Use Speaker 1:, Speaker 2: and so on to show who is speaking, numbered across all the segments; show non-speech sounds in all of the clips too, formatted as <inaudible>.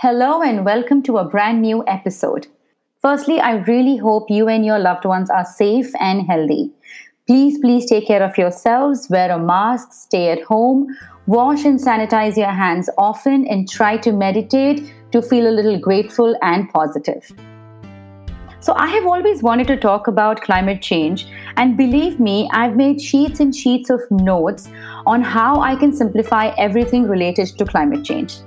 Speaker 1: Hello and welcome to a brand new episode. Firstly, I really hope you and your loved ones are safe and healthy. Please, please take care of yourselves, wear a mask, stay at home, wash and sanitize your hands often, and try to meditate to feel a little grateful and positive. So, I have always wanted to talk about climate change, and believe me, I've made sheets and sheets of notes on how I can simplify everything related to climate change.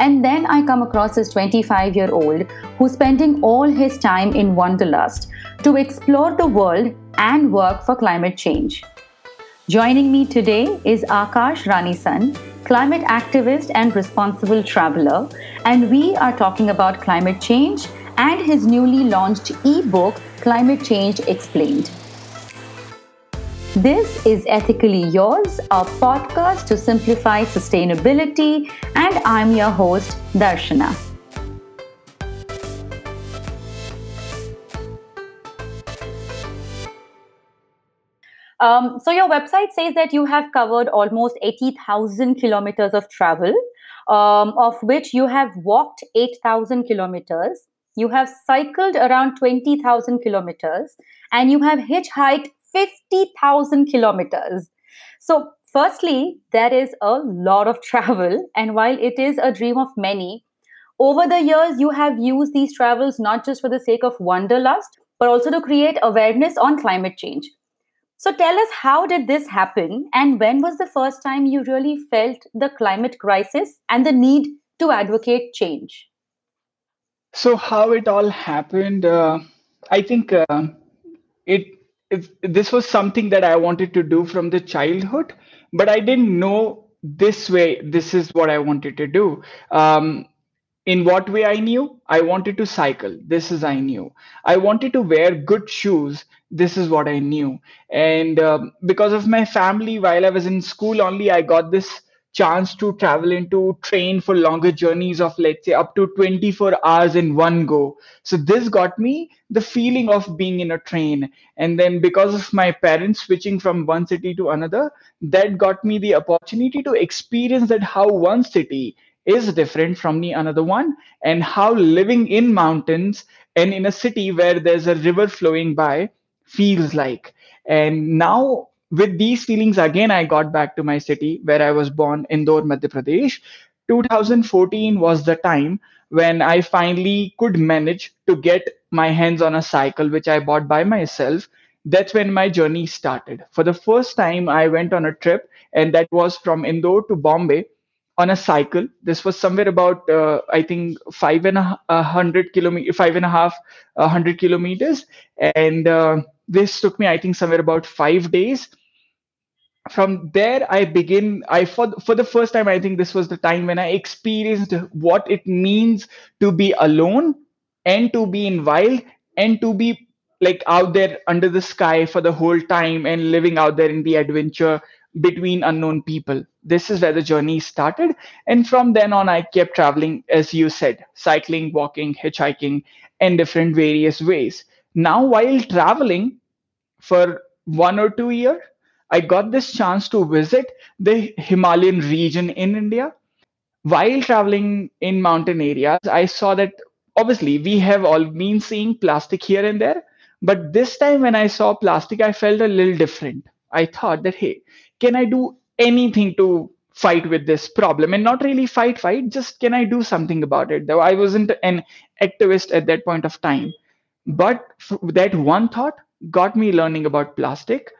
Speaker 1: And then I come across this 25 year old who's spending all his time in Wanderlust to explore the world and work for climate change. Joining me today is Akash Ranison, climate activist and responsible traveler, and we are talking about climate change and his newly launched e-book Climate Change Explained. This is Ethically Yours, a podcast to simplify sustainability, and I'm your host, Darshana. Um, so, your website says that you have covered almost 80,000 kilometers of travel, um, of which you have walked 8,000 kilometers, you have cycled around 20,000 kilometers, and you have hitchhiked 50,000 kilometers. So, firstly, there is a lot of <laughs> travel. And while it is a dream of many, over the years, you have used these travels not just for the sake of wanderlust, but also to create awareness on climate change. So, tell us how did this happen, and when was the first time you really felt the climate crisis and the need to advocate change?
Speaker 2: So, how it all happened, uh, I think uh, it this was something that I wanted to do from the childhood, but I didn't know this way. This is what I wanted to do. Um, in what way I knew? I wanted to cycle. This is I knew. I wanted to wear good shoes. This is what I knew. And um, because of my family, while I was in school only, I got this chance to travel into train for longer journeys of let's say up to 24 hours in one go. So this got me the feeling of being in a train. And then because of my parents switching from one city to another that got me the opportunity to experience that how one city is different from the another one and how living in mountains and in a city where there's a river flowing by feels like. And now with these feelings again i got back to my city where i was born indore madhya pradesh. 2014 was the time when i finally could manage to get my hands on a cycle which i bought by myself. That's when my journey started. For the first time i went on a trip and that was from indore to bombay on a cycle. This was somewhere about uh, i think five and a hundred kilometers five and a half a hundred kilometers. And uh, this took me i think somewhere about five days from there i begin i for, for the first time i think this was the time when i experienced what it means to be alone and to be in wild and to be like out there under the sky for the whole time and living out there in the adventure between unknown people. This is where the journey started. And from then on i kept traveling as you said cycling walking hitchhiking and different various ways. Now while traveling for one or two years I got this chance to visit the Himalayan region in India. While traveling in mountain areas, I saw that obviously we have all been seeing plastic here and there, but this time when I saw plastic, I felt a little different. I thought that, hey, can I do anything to fight with this problem and not really fight fight just can i do something about it though i wasn't an activist at that point of time but that one thought got me learning about plastic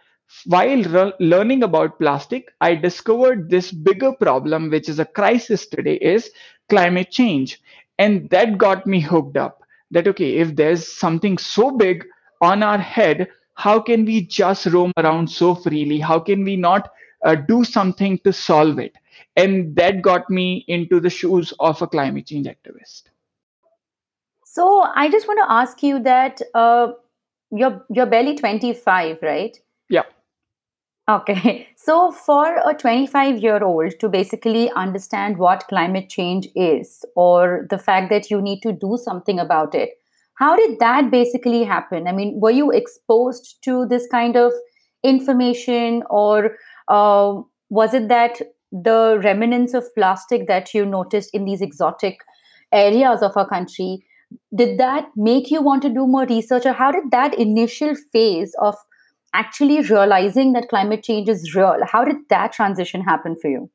Speaker 2: while re- learning about plastic i discovered this bigger problem which is a crisis today is climate change. And that got me hooked up that okay if there's something so big on our head how can we just roam around so freely? How can we not uh, do something to solve it? And that got me into the shoes of a climate change activist.
Speaker 1: So i just want to ask you that uh, you're you're barely 25 right?
Speaker 2: Yeah
Speaker 1: Okay. <laughs> So, for a 25 year old to basically understand what climate change is or the fact that you need to do something about it, how did that basically happen? I mean, were you exposed to this kind of information or uh, was it that the remnants of plastic that you noticed in these exotic areas of our country did that make you want to do more research or how did that initial phase of actually realizing that climate change is real how did that transition happen for you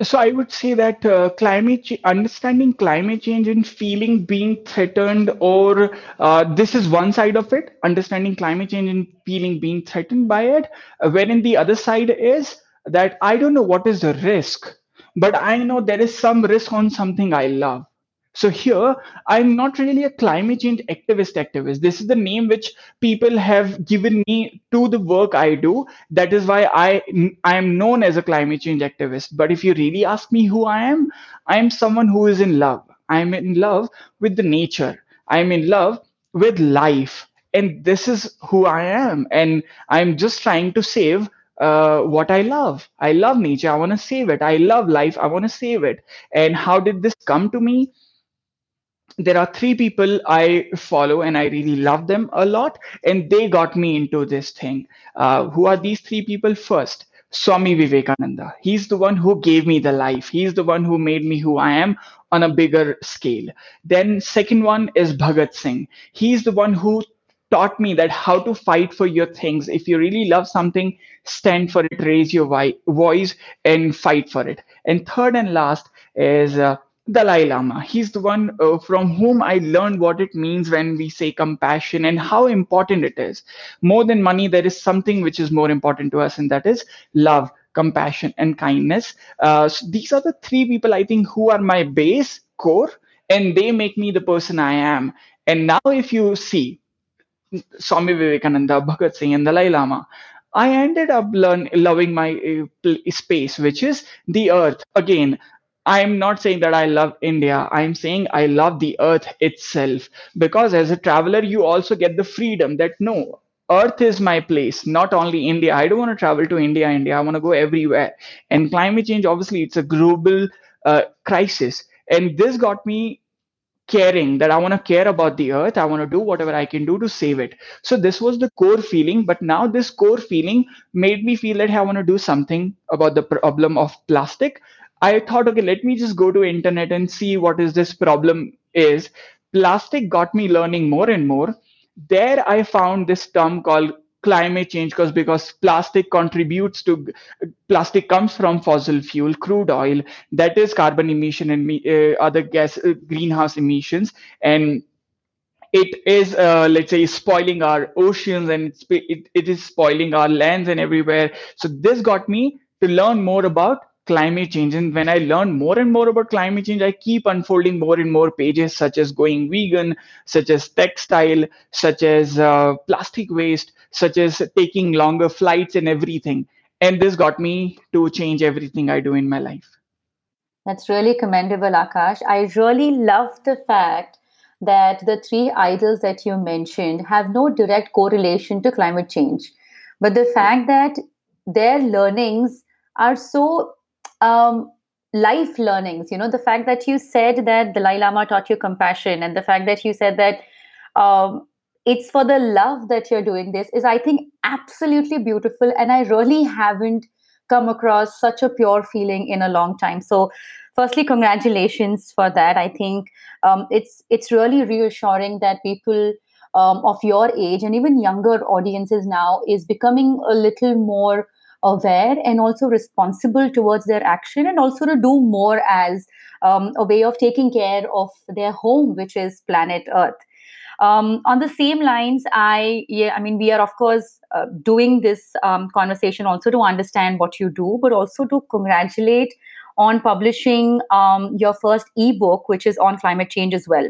Speaker 2: so I would say that uh, climate ch- understanding climate change and feeling being threatened, or uh, this is one side of it. Understanding climate change and feeling being threatened by it. Uh, wherein the other side is that I don't know what is the risk, but I know there is some risk on something I love. So here, I'm not really a climate change activist activist. This is the name which people have given me to the work I do. That is why I I am known as a climate change activist. But if you really ask me who I am, I am someone who is in love. I'm in love with the nature. I'm in love with life. And this is who I am. And I'm just trying to save uh, what I love. I love nature. I want to save it. I love life. I want to save it. And how did this come to me? There are three people I follow and I really love them a lot, and they got me into this thing. Uh, who are these three people? First, Swami Vivekananda. He's the one who gave me the life. He's the one who made me who I am on a bigger scale. Then, second one is Bhagat Singh. He's the one who taught me that how to fight for your things. If you really love something, stand for it, raise your voice, and fight for it. And third and last is uh, Dalai Lama. He's the one uh, from whom I learned what it means when we say compassion and how important it is. More than money, there is something which is more important to us, and that is love, compassion, and kindness. Uh, so these are the three people I think who are my base core, and they make me the person I am. And now, if you see Swami Vivekananda, Bhagat Singh, and Dalai Lama, I ended up learn, loving my uh, space, which is the earth. Again, I'm not saying that I love India. I'm saying I love the earth itself. Because as a traveler, you also get the freedom that no, earth is my place, not only India. I don't want to travel to India, India. I want to go everywhere. And climate change, obviously, it's a global uh, crisis. And this got me caring that I want to care about the earth. I want to do whatever I can do to save it. So this was the core feeling. But now this core feeling made me feel that I want to do something about the problem of plastic I thought, okay, let me just go to internet and see what is this problem is. Plastic got me learning more and more. There I found this term called climate change because because plastic contributes to plastic comes from fossil fuel crude oil that is carbon emission and uh, other gas uh, greenhouse emissions and it is uh, let's say spoiling our oceans and it, it is spoiling our lands and everywhere so this got me to learn more about climate change. And when i learn more and more about climate change i keep unfolding more and more pages such as going vegan such as textile such as uh, plastic waste such as taking longer flights and everything. And this got me to change everything i do in my life.
Speaker 1: That's really commendable akash. I really love the fact that the three idols that you mentioned have no direct correlation to climate change. But the fact that their learnings are so um, life learnings you know the fact that you said that dalai lama taught you compassion and the fact that you said that um, it's for the love that you're doing this is i think absolutely beautiful and i really haven't come across such a pure feeling in a long time. So firstly congratulations for that. I think um, it's it's really reassuring that people um, of your age and even younger audiences now is becoming a little more aware and also responsible towards their action and also to do more as um, a way of taking care of their home which is planet earth. Um, on the same lines i yeah i mean we are of course uh, doing this um, conversation also to understand what you do but also to congratulate on publishing um, your first ebook which is on climate change as well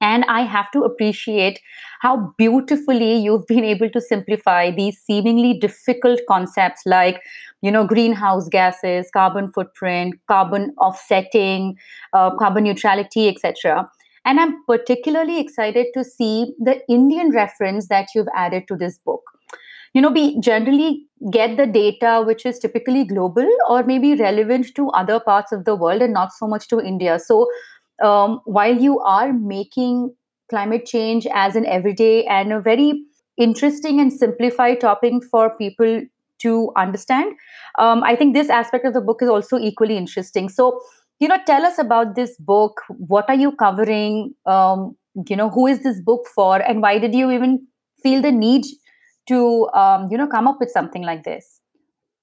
Speaker 1: and I have to appreciate how beautifully you've <laughs> been able to simplify these seemingly difficult concepts like, you know, greenhouse gases, carbon footprint, carbon offsetting, uh, carbon neutrality, etc. And I'm particularly excited to see the Indian reference that you've added to this book. You know, we generally get the data which is typically global or maybe relevant to other parts of the world and not so much to India. So, um, while you are making climate change as an everyday and a very interesting and simplified topic for people to understand, um, I think this aspect of the book is also equally interesting. So, you know, tell us about this book. What are you covering? Um, you know, who is this book for, and why did you even feel the need to, um, you know, come up with something like this?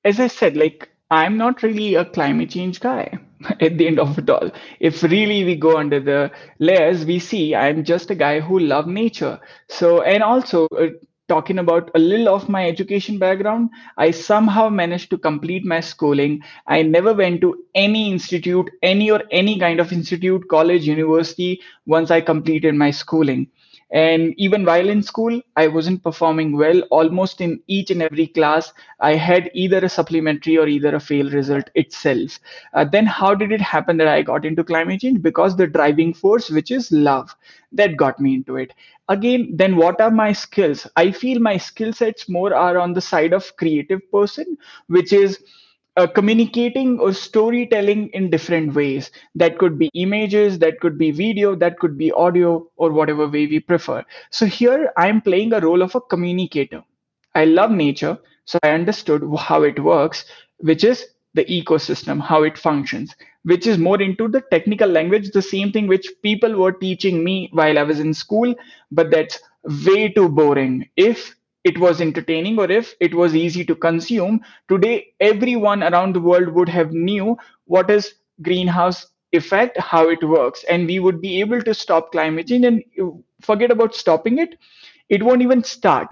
Speaker 2: As I said, like I'm not really a climate change guy <laughs> at the end of it all. If really we go under the layers, we see I'm just a guy who love nature. So, and also uh, talking about a little of my education background, I somehow managed to complete my schooling. I never went to any institute, any or any kind of institute, college, university once I completed my schooling. And even while in school, I wasn't performing well. Almost in each and every class, I had either a supplementary or either a fail result itself. Uh, then, how did it happen that I got into climate change? Because the driving force, which is love, that got me into it. Again, then what are my skills? I feel my skill sets more are on the side of creative person, which is uh, communicating or storytelling in different ways. That could be images, that could be video, that could be audio, or whatever way we prefer. So here I'm playing a role of a communicator. I love nature, so I understood how it works, which is the ecosystem, how it functions, which is more into the technical language, the same thing which people were teaching me while I was in school, but that's way too boring. If it was entertaining or if it was easy to consume today everyone around the world would have knew what is greenhouse effect how it works. And we would be able to stop climate change and uh, forget about stopping it. It won't even start.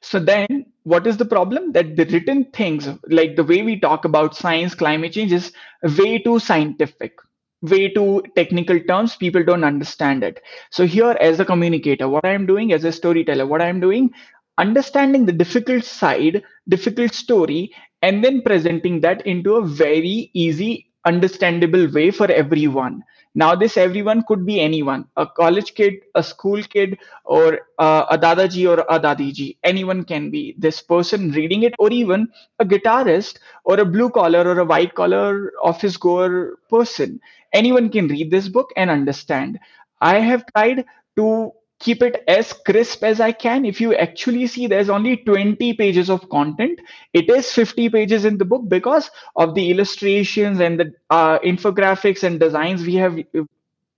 Speaker 2: So then what is the problem? That the written things like the way we talk about science climate change is way too scientific way too technical terms people don't understand it. So here as a communicator what i'm doing as a storyteller what i'm doing understanding the difficult side difficult story and then presenting that into a very easy understandable way for everyone. Now this everyone could be anyone a college kid a school kid or uh, a dadaji or a dadiji. Anyone can be. This person reading it or even a guitarist or a blue collar or a white collar office goer person anyone can read this book and understand. I have tried to keep it as crisp as I can. If you actually see, there's only 20 pages of content. It is 50 pages in the book because of the illustrations and the uh, infographics and designs we have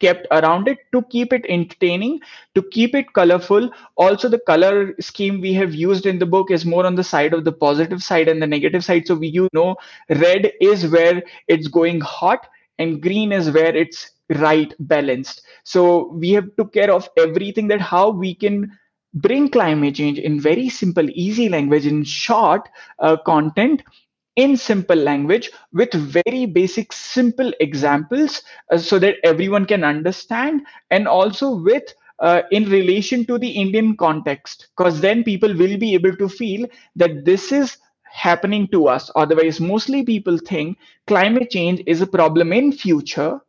Speaker 2: kept around it to keep it entertaining, to keep it colorful. Also, the color scheme we have used in the book is more on the side of the positive side and the negative side. So we you know red is where it's going hot and green is where it's right balanced. So we have took care of everything that how we can bring climate change in very simple easy language in short uh, content in simple language with very basic simple examples uh, so that everyone can understand and also with uh, in relation to the indian context. Because then people will be able to feel that this is happening to us. Otherwise mostly people think climate change is a problem in future.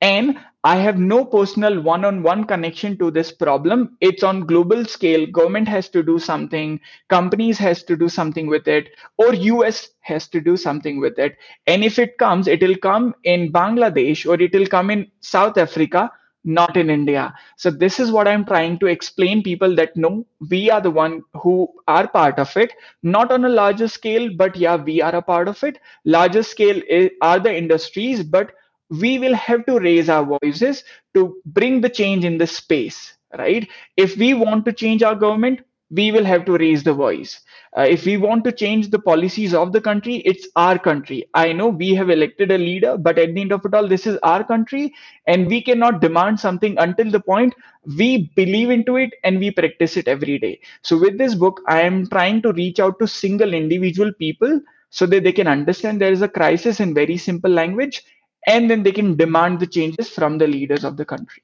Speaker 2: And i have no personal one-on-one connection to this problem. It's on global scale. Government has to do something. Companies has to do something with it. Or us has to do something with it. And if it comes it will come in bangladesh or it will come in south africa not in India. So this is what I'm trying to explain people that no, we are the one who are part of it, not on a larger scale, but yeah, we are a part of it. Larger scale are the industries, but we will have to raise our voices to bring the change in the space, right? If we want to change our government, we will have to raise the voice. Uh, if we want to change the policies of the country, it's our country. I know we have elected a leader, but at the end of it all, this is our country, and we cannot demand something until the point we believe into it and we practice it every day. So, with this book, I am trying to reach out to single individual people so that they can understand there is a crisis in very simple language, and then they can demand the changes from the leaders of the country.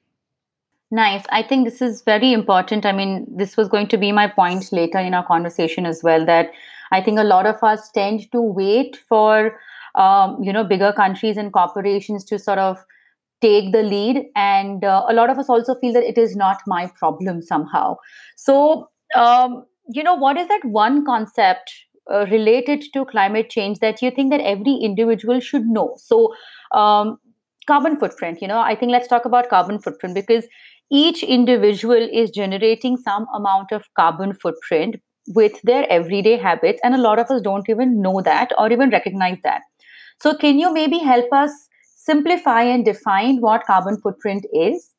Speaker 1: Nice. I think this is very important. I mean, this was going to be my point later in our conversation as well. That I think a lot of us tend to wait for, um, you know, bigger countries and corporations to sort of take the lead, and uh, a lot of us also feel that it is not my problem somehow. So, um, you know, what is that one concept uh, related to climate change that you think that every individual should know? So, um, carbon footprint. You know, I think let's talk about carbon footprint because each individual is generating some amount of carbon footprint with their everyday habits and a lot of us don't even know that or even recognize that. So can you maybe help us simplify and define what carbon footprint is?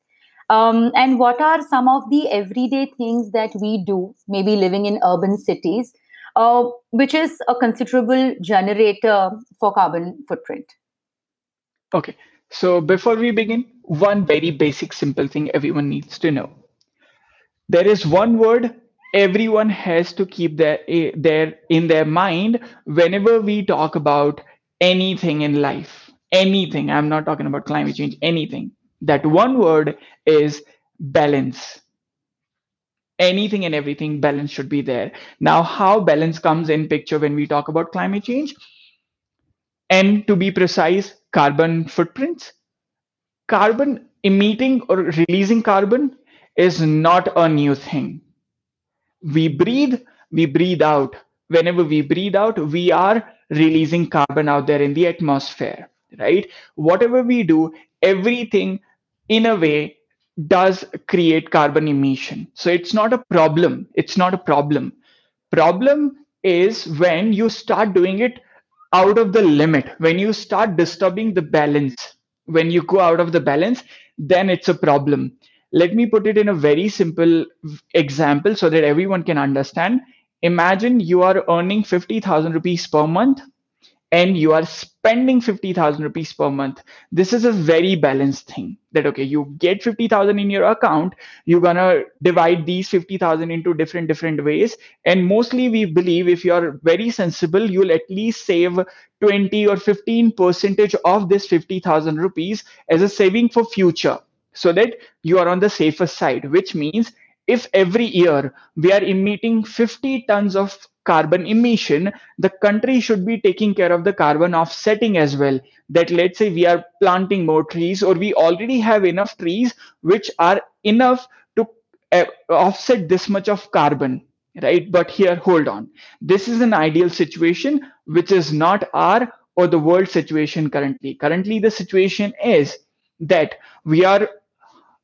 Speaker 1: Um, and what are some of the everyday things that we do, maybe living in urban cities, uh, which is a considerable generator for carbon footprint?
Speaker 2: Okay, so before we begin, one very basic, simple thing everyone needs to know. There is one word everyone has to keep their, eh, their in their mind whenever we talk about anything in life. Anything. I'm not talking about climate change, anything that one word is balance anything and everything balance should be there now how balance comes in picture when we talk about climate change and to be precise carbon footprints. Carbon emitting or releasing carbon is not a new thing. We breathe we breathe out. Whenever we breathe out we are releasing carbon out there in the atmosphere right? Whatever we do everything in a way does create carbon emission. So it's not a problem. It's not a problem. Problem is when you start doing it out of the limit. When you start disturbing the balance when you go out of the balance then it's a problem. Let me put it in a very simple example so that everyone can understand. Imagine you are earning 50000 rupees per month and you are spending 50000 rupees per month this is a very balanced thing that okay you get 50000 in your account you're going to divide these 50000 into different different ways. And mostly we believe if you are very sensible you'll at least save 20 or 15 percentage of this 50000 rupees as a saving for future so that you are on the safer side which means if every year we are emitting 50 tons of carbon emission, the country should be taking care of the carbon offsetting as well. That let's say we are planting more trees or we already have enough trees which are enough to uh, offset this much of carbon right? But here hold on. This is an ideal situation which is not our or the world situation currently. Currently the situation is that we are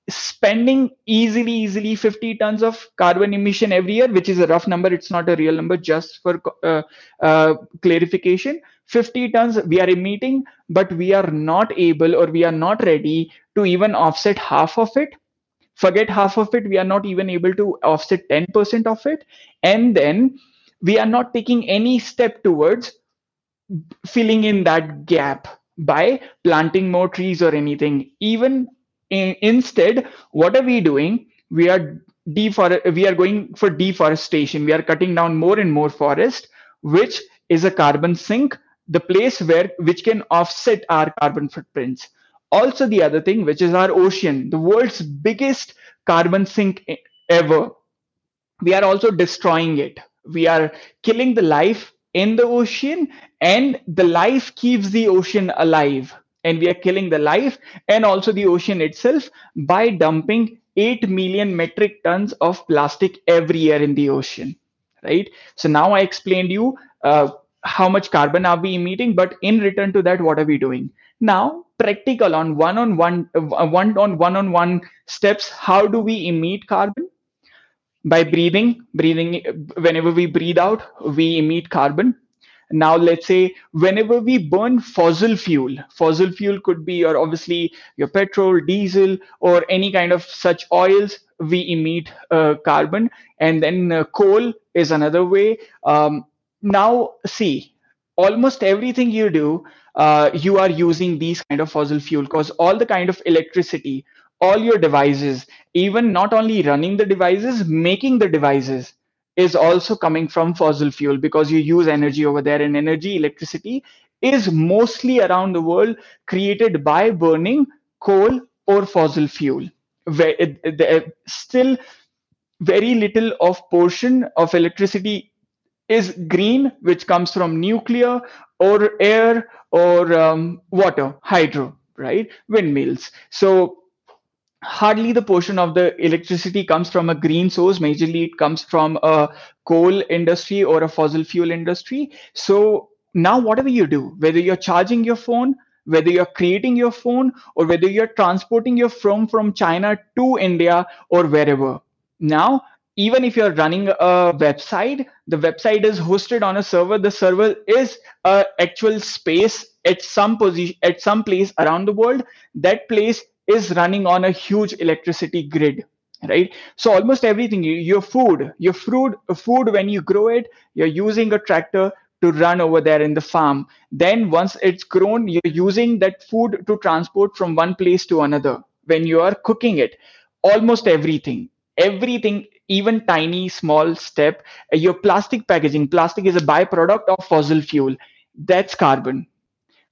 Speaker 2: spending easily easily 50 tons of carbon emission every year which is a rough number. It's not a real number just for uh, uh, clarification. 50 tons we are emitting but we are not able or we are not ready to even offset half of it. Forget half of it we are not even able to offset 10% of it. And then we are not taking any step towards filling in that gap by planting more trees or anything. Even in, instead what are we doing? We are defor- we are going for deforestation. We are cutting down more and more forest which is a carbon sink the place where which can offset our carbon footprints. Also the other thing which is our ocean the world's biggest carbon sink ever. We are also destroying it. We are killing the life in the ocean and the life keeps the ocean alive and we are killing the life and also the ocean itself by dumping 8 million metric tons of plastic every year in the ocean right? So now i explained you uh, how much carbon are we emitting but in return to that what are we doing? Now practical on one on one uh, one on one on one steps how do we emit carbon? By breathing breathing whenever we breathe out we emit carbon now let's say whenever we burn fossil fuel fossil fuel could be or obviously your petrol diesel or any kind of such oils we emit uh, carbon. And then uh, coal is another way. Um, now see almost everything you do uh, you are using these kind of fossil fuel because all the kind of electricity all your devices even not only running the devices making the devices is also coming from fossil fuel because you use energy over there and energy electricity is mostly around the world created by burning coal or fossil fuel. Where still very little of portion of electricity is green which comes from nuclear or air or um, water hydro right? Windmills. So hardly the portion of the electricity comes from a green source. Majorly it comes from a coal industry or a fossil fuel industry. So now whatever you do whether you're charging your phone whether you're creating your phone or whether you're transporting your phone from china to india or wherever now even if you're running a website the website is hosted on a server. The server is a actual space at some position at some place around the world. That place is running on a huge electricity grid right? So almost everything your food your food food when you grow it you're using a tractor to run over there in the farm. Then once it's grown you're using that food to transport from one place to another when you are cooking it. Almost everything everything even tiny small step uh, your plastic packaging plastic is a byproduct of fossil fuel. That's carbon.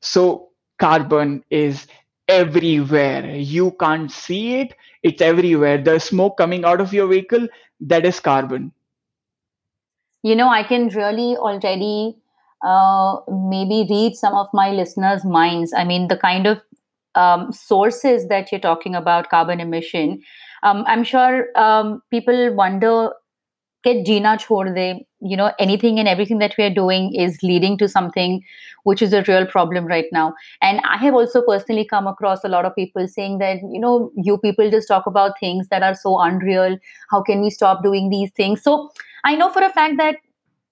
Speaker 2: So carbon is everywhere. You can't see it. It's everywhere. The smoke coming out of your vehicle that is carbon.
Speaker 1: You know i can really already uh, maybe read some of my listeners minds. I mean the kind of um, sources that you're talking about carbon emission um, i'm sure um, people wonder get Gina chhod de. You know, anything and everything that we are doing is leading to something which is a real problem right now. And I have also personally come across a lot of people saying that, you know, you people just talk about things that are so unreal. How can we stop doing these things? So I know for a fact that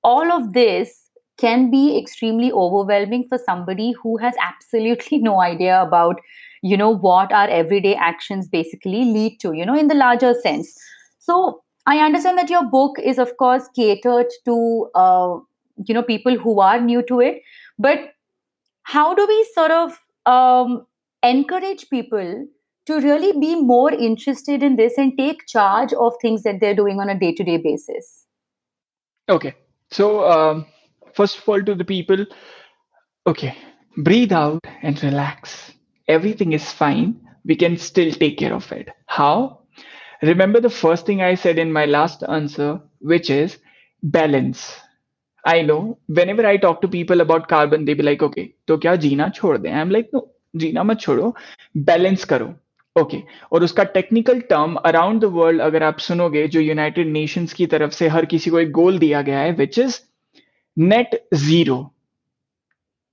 Speaker 1: all of this can be extremely overwhelming for somebody who has absolutely <laughs> no idea about you know what our everyday actions basically lead to you know in the larger sense so I understand that your book is, of course, catered to uh, you know people who are new to it, but how do we sort of um, encourage people to really be more interested in this and take charge of things that they're doing on a day-to-day basis?
Speaker 2: Okay, so um, first of all, to the people, okay, breathe out and relax. Everything is fine. We can still take care of it. How? Remember the first thing I said in my last answer, which is balance. I know whenever I talk to people about carbon, they be like, okay, तो क्या जीना छोड़ दें? I'm like, no, जीना मत छोड़ो, balance करो. Okay okay. और उसका technical term around the world अगर आप सुनोगे जो यूनाइटेड नेशंस की तरफ़ से हर किसी को एक गोल दिया गया है विच इज़ नेट ज़ीरो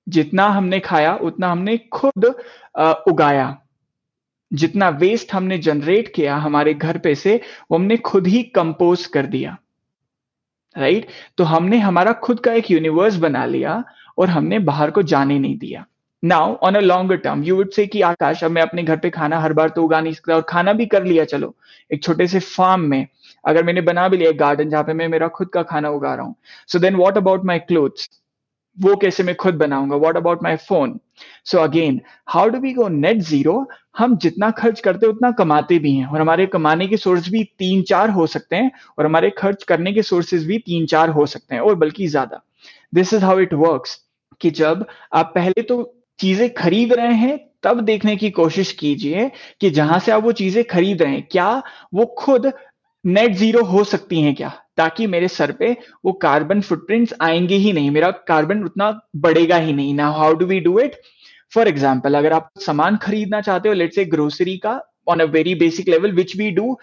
Speaker 2: जितना हमने खाया उतना हमने खुद आ, उगाया जितना वेस्ट हमने जनरेट किया हमारे घर पे से, वो हमने खुद ही कंपोज कर दिया। Right right? तो हमने हमारा खुद का एक यूनिवर्स बना लिया और हमने बाहर को जाने नहीं दिया। Now on a longer term you would say कि आकाश, अब मैं अपने घर पे खाना हर बार तो उगा नहीं सकता और खाना भी कर लिया, चलो। एक छोटे से फार्म में, अगर मैंने बना भी लिया गार्डन जहाँ पे मैं मेरा खुद का खाना उगा रहा हूँ। So then what about my clothes वो कैसे मैं खुद बनाऊँगा? What about my phone so again how do we go net zero हम जितना खर्च करते हैं, उतना कमाते भी हैं। और हमारे कमाने के सोर्स भी तीन चार हो सकते हैं, और हमारे खर्च करने के सोर्सेज भी तीन चार हो सकते हैं, और बल्कि ज़्यादा। This is how it work कि जब आप पहले तो चीज़ें खरीद रहे हैं, तब देखने की कोशिश कीजिए कि जहाँ से आप वो चीज़ें खरीद रहे हैं, क्या वो खुद नेट ज़ीरो हो सकती हैं क्या ताकि मेरे सर पे वो कार्बन फुटप्रिंट्स आएँगे ही नहीं मेरा कार्बन उतना बढ़ेगा ही नहीं ना how do we do it for example अगर आप सामान खरीदना चाहते हो लेट्स ए ग्रोसरी का on a very basic level which we do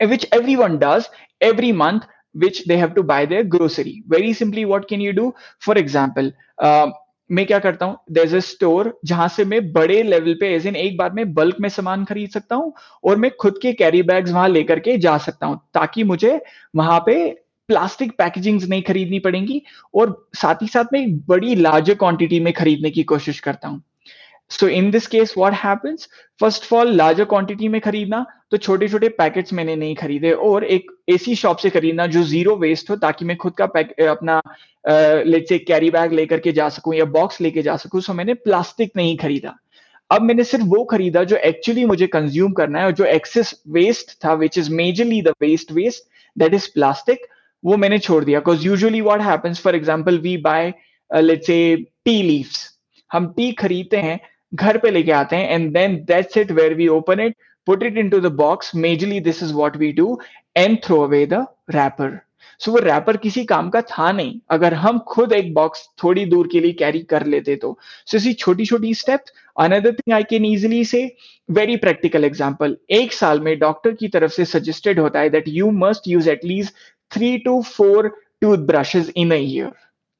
Speaker 2: which every one does every month which they have to buy their grocery. Very simply, what can you do? For example, uh, मैं क्या करता हूँ? देर ए store जहाँ से मैं बड़े level पे as in एक बार में बल्क में सामान खरीद सकता हूँ और मैं खुद के कैरी बैग्स वहाँ लेकर के जा सकता हूँ, ताकि मुझे वहाँ पे प्लास्टिक पैकेजिंग्स नहीं खरीदनी पड़ेंगी और साथ ही साथ में बड़ी लार्जर क्वांटिटी में खरीदने की कोशिश करता हूँ। So in this case what happens first of all larger quantity में खरीदना तो छोटे छोटे पैकेट्स मैंने नहीं खरीदे, और एक एसी शॉप से खरीदना जो ज़ीरो वेस्ट हो, ताकि मैं खुद का पैक अपना लेट्स से कैरी बैग लेकर के जा सकूँ या बॉक्स लेके जा सकूँ सो मैंने प्लास्टिक नहीं खरीदा। अब मैंने सिर्फ़ वो खरीदा जो एक्चुअली मुझे कंज्यूम करना है, और जो एक्सेस वेस्ट था which is majorly the waste waste that is plastic वो मैंने छोड़ दिया। Because usually what happens for example we buy let's say tea leaves हम टी खरीदते हैं घर पे लेके आते हैं and then that's it where we open it put it into the box majorly this is what we do and throw away the wrapper so वो wrapper किसी काम का था नहीं। अगर हम खुद एक बॉक्स थोड़ी दूर के लिए कैरी कर लेते तो। सो ऐसी छोटी छोटी steps another thing I can easily say very practical example एक साल में डॉक्टर की तरफ़ से सजेस्टेड होता है that you must use at least three to four tooth brushes in a year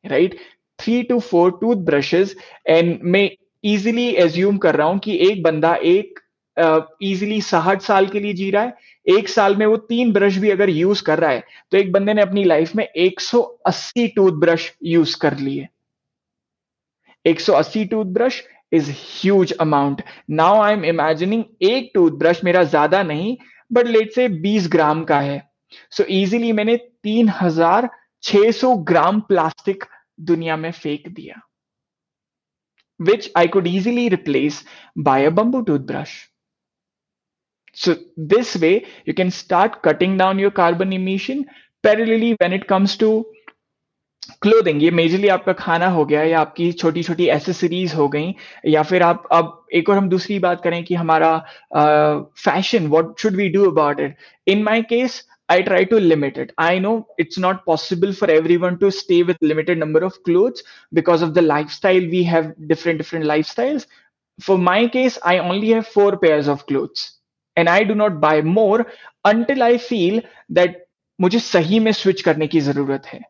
Speaker 2: right three to four tooth brushes and मैं easily assume कर रहा हूँ कि एक बंदा एक इजीली साठ साल के लिए जी रहा है, एक साल में वो तीन ब्रश भी अगर यूज़ कर रहा है तो एक बंदे ने अपनी लाइफ में 180 टूथब्रश यूज़ कर लिए 180 toothbrush is huge amount now I am imagining एक टूथब्रश मेरा ज़्यादा नहीं बट लेट से 20 ग्राम का है। सो so इजीली मैंने 3600 ग्राम प्लास्टिक दुनिया में फेंक दिया। Which I could easily replace by a bamboo toothbrush. So this way you can start cutting down your carbon emission parallelly when it comes to clothing ये majorly आपका खाना हो गया या आपकी छोटी छोटी एसेसरीज हो गई या फिर आप अब एक और हम दूसरी बात करें कि हमारा fashion what should we do about it in my case I try to limit it. I know it's not possible for everyone to stay with limited number of clothes because of the lifestyle. We have different different lifestyles. For my case, I only have four pairs of clothes, and I do not buy more until I feel that मुझे सही में switch करने की जरूरत है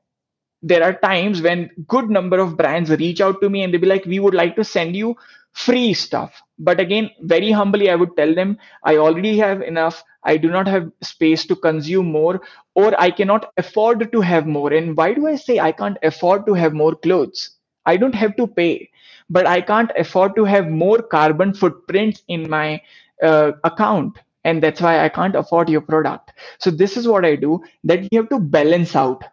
Speaker 2: there are times when good number of brands reach out to me and they be like we would like to send you free stuff. But again very humbly i would tell them i already have enough. I do not have space to consume more or i cannot afford to have more. And why do i say i can't afford to have more clothes? I don't have to pay. But i can't afford to have more carbon footprints in my uh, account. And that's why i can't afford your product. So this is what i do that you have to balance out.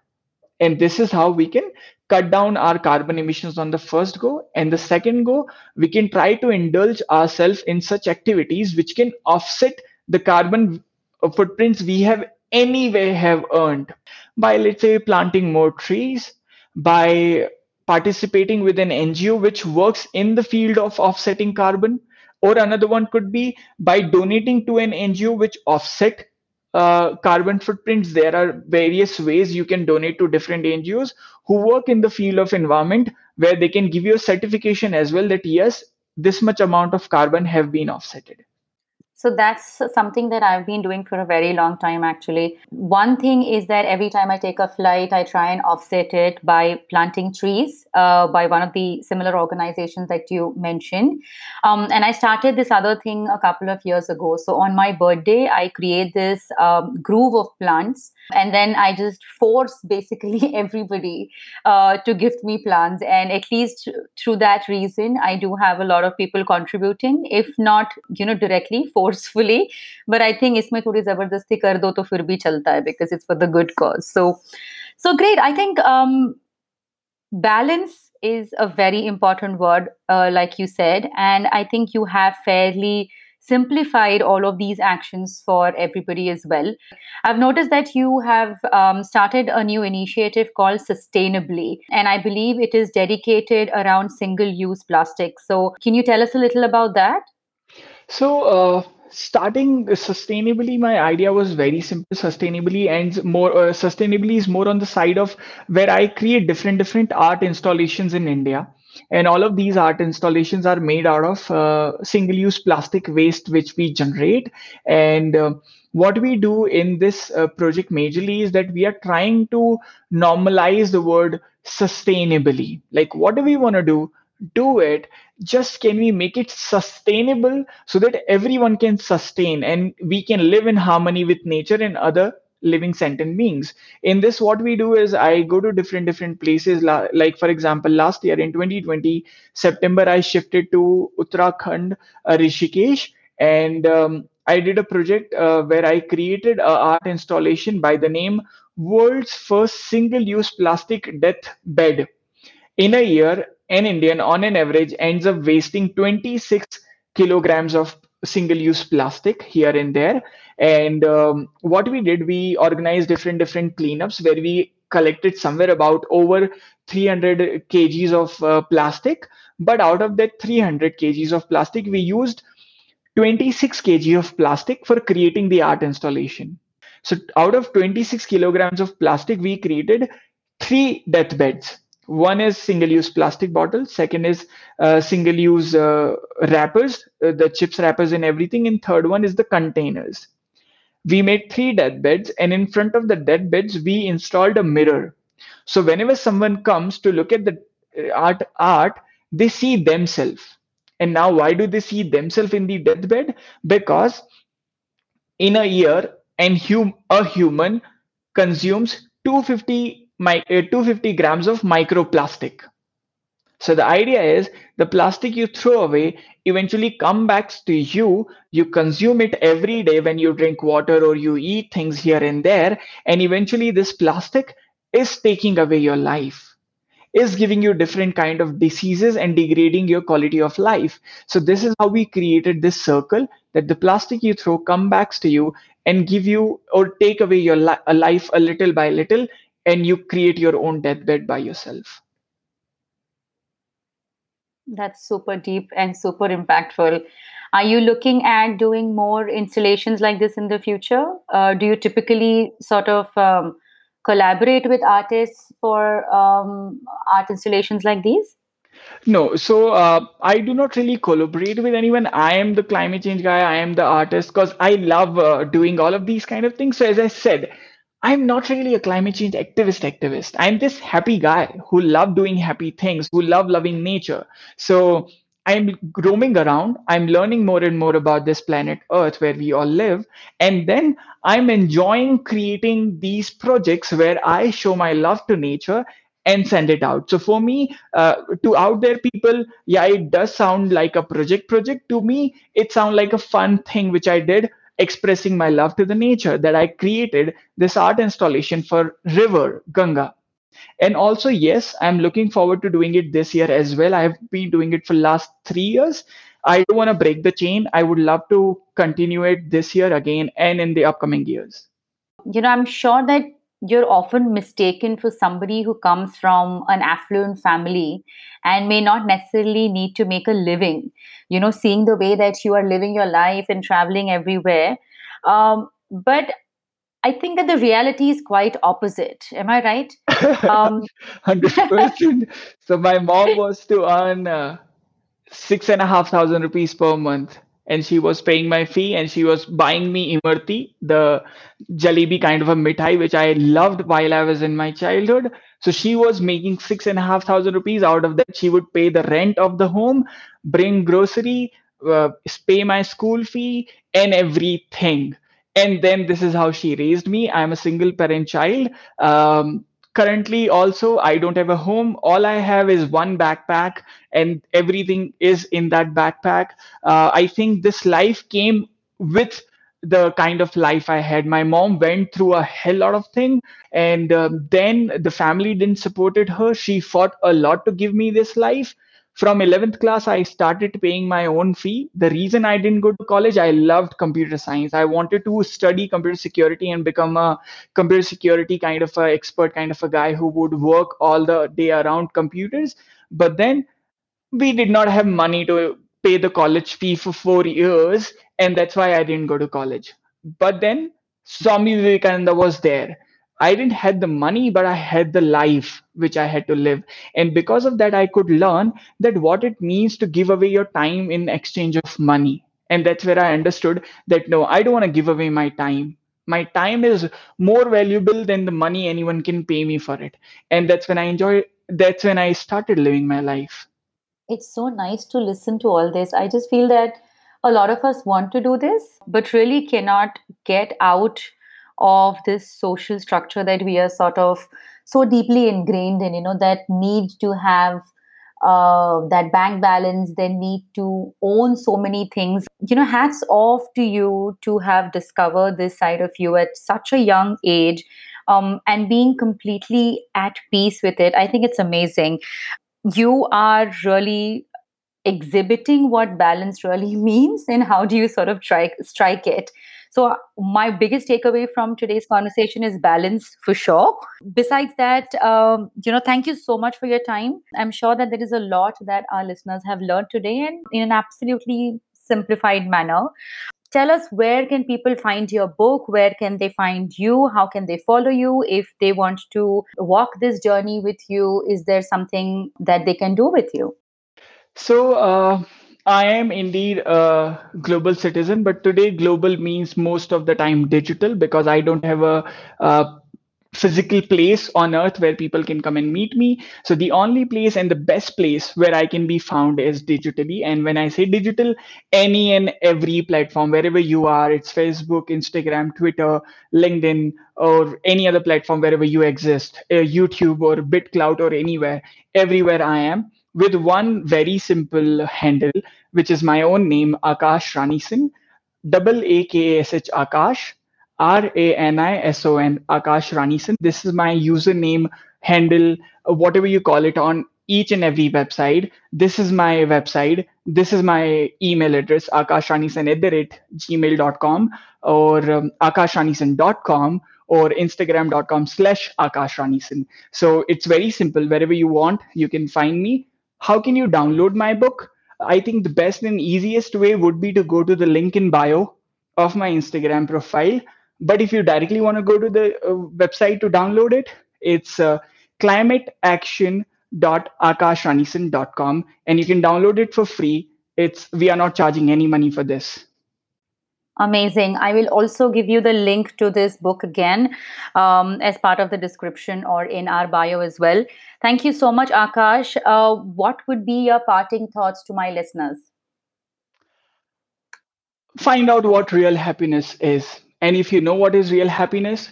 Speaker 2: And this is how we can cut down our carbon emissions on the first go. And the second go, we can try to indulge ourselves in such activities which can offset the carbon footprints we have anyway have earned by, let's say, planting more trees, by participating with an NGO which works in the field of offsetting carbon, or another one could be by donating to an NGO which offset uh, carbon footprints, there are various ways you can donate to different NGOs who work in the field of environment, where they can give you a certification as well that yes, this much amount of carbon have been offsetted.
Speaker 1: So that's something that I've been doing for a very long time, actually. One thing is that every time I take a flight, I try and offset it by planting trees uh, by one of the similar organizations that you mentioned. Um, and I started this other thing a couple of years ago. So on my birthday, I create this um, groove of plants and then i just force basically <laughs> everybody uh, to gift me plans and at least through that reason i do have a lot of people contributing if not you know directly <laughs> forcefully. But i think isme thodi zabardasti kar do to fir bhi because it's for the good cause. So so great. I think um balance is a very important word uh, like you said. And i think you have fairly simplified all of these actions for everybody as well. I've noticed that you have um, started a new initiative called Sustainably, and I believe it is dedicated around single use plastic. So, can you tell us a little about that?
Speaker 2: So, uh, starting sustainably my idea was very simple sustainably and more uh, sustainably is more on the side of where i create different different art installations in india and all of these art installations are made out of uh, single use plastic waste which we generate. And uh, what we do in this uh, project majorly is that we are trying to normalize the word sustainably. Like what do we want to do? Do it. Just can we make it sustainable so that everyone can sustain and we can live in harmony with nature and other living sentient beings. In this what we do is i go to different different places. Like for example last year in 2020 september i shifted to uttarakhand uh, rishikesh and um, i did a project uh, where i created a art installation by the name world's first single use plastic death bed. In a year an Indian, on an average, ends up wasting 26 kilograms of single use plastic here and there. And um, what we did, we organized different different cleanups where we collected somewhere about over 300 kgs of uh, plastic. But out of that 300 kgs of plastic, we used 26 kg of plastic for creating the art installation. So out of 26 kilograms of plastic, we created three deathbeds one is single-use plastic bottles second is uh, single-use uh, wrappers uh, the chips wrappers and everything and third one is the containers we made three death beds and in front of the death beds we installed a mirror so whenever someone comes to look at the uh, art art they see themselves And now, why do they see themselves in the deathbed? Because in a year, and hum- a human consumes 250, mi- uh, 250 grams of microplastic. So the idea is the plastic you throw away eventually comes back to you. You consume it every day when you drink water or you eat things here and there, and eventually this plastic is taking away your life is giving you different kind of diseases and degrading your quality of life. So this is how we created this circle that the plastic you throw come back to you and give you or take away your li- life a little by little and you create your own deathbed by yourself
Speaker 1: That's super deep and super impactful. Are you looking at doing more installations like this in the future? Uh, do you typically sort of um, collaborate with artists for um, art installations like these?
Speaker 2: No, so uh, I do not really collaborate with anyone. I am the climate change guy. I am the artist because I love uh, doing all of these kind of things. So as I said, I'm not really a climate change activist activist. I'm this happy guy who love doing happy things, who love loving nature. So I'm roaming around. I'm learning more and more about this planet Earth where we all live. And then I'm enjoying creating these projects where I show my love to nature and send it out. So for me, uh, to out there people, yeah, it does sound like a project project. To me, it sounds like a fun thing which I did expressing my love to the nature that I created this art installation for river Ganga. And also, yes, I'm looking forward to doing it this year as well. I've been doing it for last three years. I don't want to break the chain. I would love to continue it this year again and in the upcoming years.
Speaker 1: You know, I'm sure that you're often mistaken for somebody who comes from an affluent family and may not necessarily need to make a living. You know, seeing the way that you are living your life and traveling everywhere. Um, but I think that the reality is quite opposite. Am I right? Um, <laughs>
Speaker 2: 100%. So my mom was to earn uh, six and a half thousand rupees per month and she was paying my fee and she was buying me imarti the jalebi kind of a mithai which i loved while i was in my childhood. So she was making six and a half thousand rupees out of that. She would pay the rent of the home bring grocery uh, pay my school fee and everything. And then this is how she raised me. I'm a single parent child. Um, currently also i don't have a home. All i have is one backpack and everything is in that backpack. Uh, i think this life came with the kind of life i had. My mom went through a hell lot of thing and um, then the family didn't supported her. She fought a lot to give me this life from 11th class i started paying my own fee the reason i didn't go to college i loved computer science i wanted to study computer security and become a computer security kind of a expert kind of a guy who would work all the day around computers but then we did not have money to pay the college fee for four years, and that's why I didn't go to college. But then Swami Vivekananda was there. I didn't have the money, but I had the life which I had to live. And because of that, I could learn that what it means to give away your time in exchange of money. And that's where I understood that no, I don't want to give away my time. My time is more valuable than the money anyone can pay me for it. And that's when I enjoy that's when I started living my life.
Speaker 1: it's so nice to listen to all this. I just feel that a lot of us want to do this, but really cannot get out of this social structure that we are sort of so deeply ingrained in, you know, that need to have uh, that bank balance, they need to own so many things. You know, hats off to you to have discovered this side of you at such a young age um, and being completely at peace with it. I think it's amazing you are really exhibiting what balance really <laughs> means and how do you sort of try strike it so my biggest takeaway from today's conversation is balance for sure. Besides that um, you know thank you so much for your time. I'm sure that there is a lot that our listeners have learned today and in an absolutely simplified manner. Tell us where can people find your book? Where can they find you? How can they follow you if they want to walk this journey with you? Is there something that they can do with you?
Speaker 2: So, uh, I am indeed a global citizen, but today global means most of the time digital because I don't have a, uh physical place on earth where people can come and meet me. So the only place and the best place where I can be found is digitally. And when I say digital, any and every platform, wherever you are, it's Facebook, Instagram, Twitter, LinkedIn, or any other platform wherever you exist, uh, YouTube or BitClout or anywhere, everywhere I am with one very simple handle, which is my own name, Akash Ranison, double A K A S H Akash R A N I S O N, Akash Ranison. This is my username handle, uh, whatever you call it, on each and every website. This is my website. This is my email address, gmail.com or um, akashranison.com or instagram.com slash akashranison. So it's very simple. Wherever you want, you can find me. How can you download my book? I think the best and easiest way would be to go to the link in bio of my Instagram profile but if you directly want to go to the uh, website to download it, it's uh, climateaction.akashranison.com and you can download it for free. It's we are not charging any money for this.
Speaker 1: Amazing. I will also give you the link to this book again um, as part of the description or in our bio as well. Thank you so much, Akash. Uh, what would be your parting thoughts to my listeners?
Speaker 2: Find out what real happiness is and if you know what is real happiness,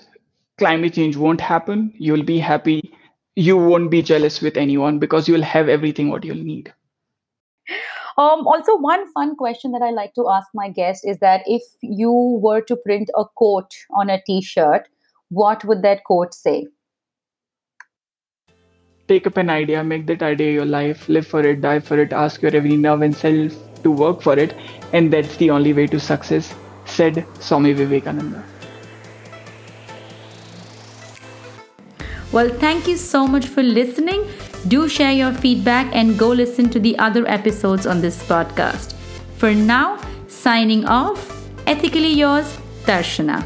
Speaker 2: climate change won't happen. You'll be happy. You won't be jealous with anyone because you'll have everything what you'll need.
Speaker 1: Um, also, one fun question that I like to ask my guests is that if you were to print a quote on a t shirt, what would that quote say?
Speaker 2: Take up an idea, make that idea your life, live for it, die for it, ask your every nerve and self to work for it, and that's the only way to success said Swami Vivekananda.
Speaker 1: Well, thank you so much for listening. Do share your feedback and go listen to the other episodes on this podcast. For now, signing off, ethically yours, Darshana.